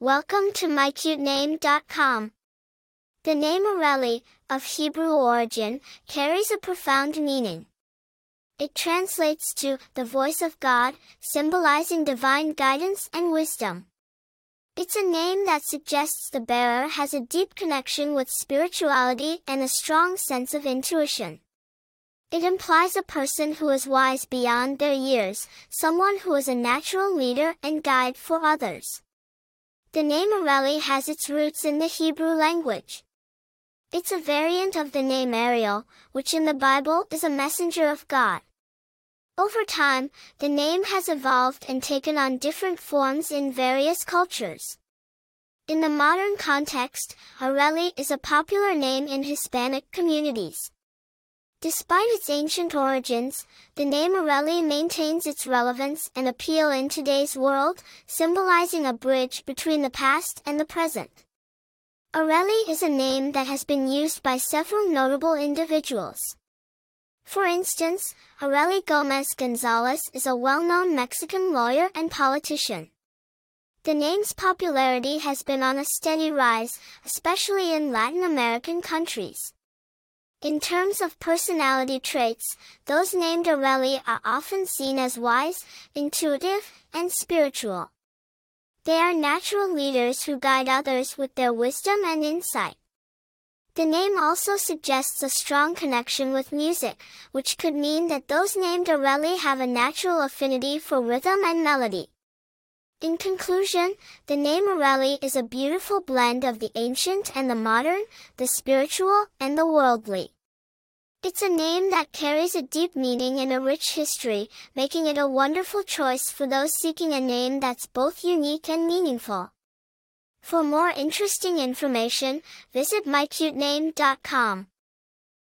Welcome to mycutename.com. The name Arely, of Hebrew origin, carries a profound meaning. It translates to the voice of God, symbolizing divine guidance and wisdom. It's a name that suggests the bearer has a deep connection with spirituality and a strong sense of intuition. It implies a person who is wise beyond their years, someone who is a natural leader and guide for others. The name Arely has its roots in the Hebrew language. It's a variant of the name Ariel, which in the Bible is a messenger of God. Over time, the name has evolved and taken on different forms in various cultures. In the modern context, Arely is a popular name in Hispanic communities. Despite its ancient origins, the name Arely maintains its relevance and appeal in today's world, symbolizing a bridge between the past and the present. Arely is a name that has been used by several notable individuals. For instance, Arely Gomez Gonzalez is a well-known Mexican lawyer and politician. The name's popularity has been on a steady rise, especially in Latin American countries. In terms of personality traits, those named Arely are often seen as wise, intuitive, and spiritual. They are natural leaders who guide others with their wisdom and insight. The name also suggests a strong connection with music, which could mean that those named Arely have a natural affinity for rhythm and melody. In conclusion, the name Arely is a beautiful blend of the ancient and the modern, the spiritual and the worldly. It's a name that carries a deep meaning and a rich history, making it a wonderful choice for those seeking a name that's both unique and meaningful. For more interesting information, visit mycutename.com.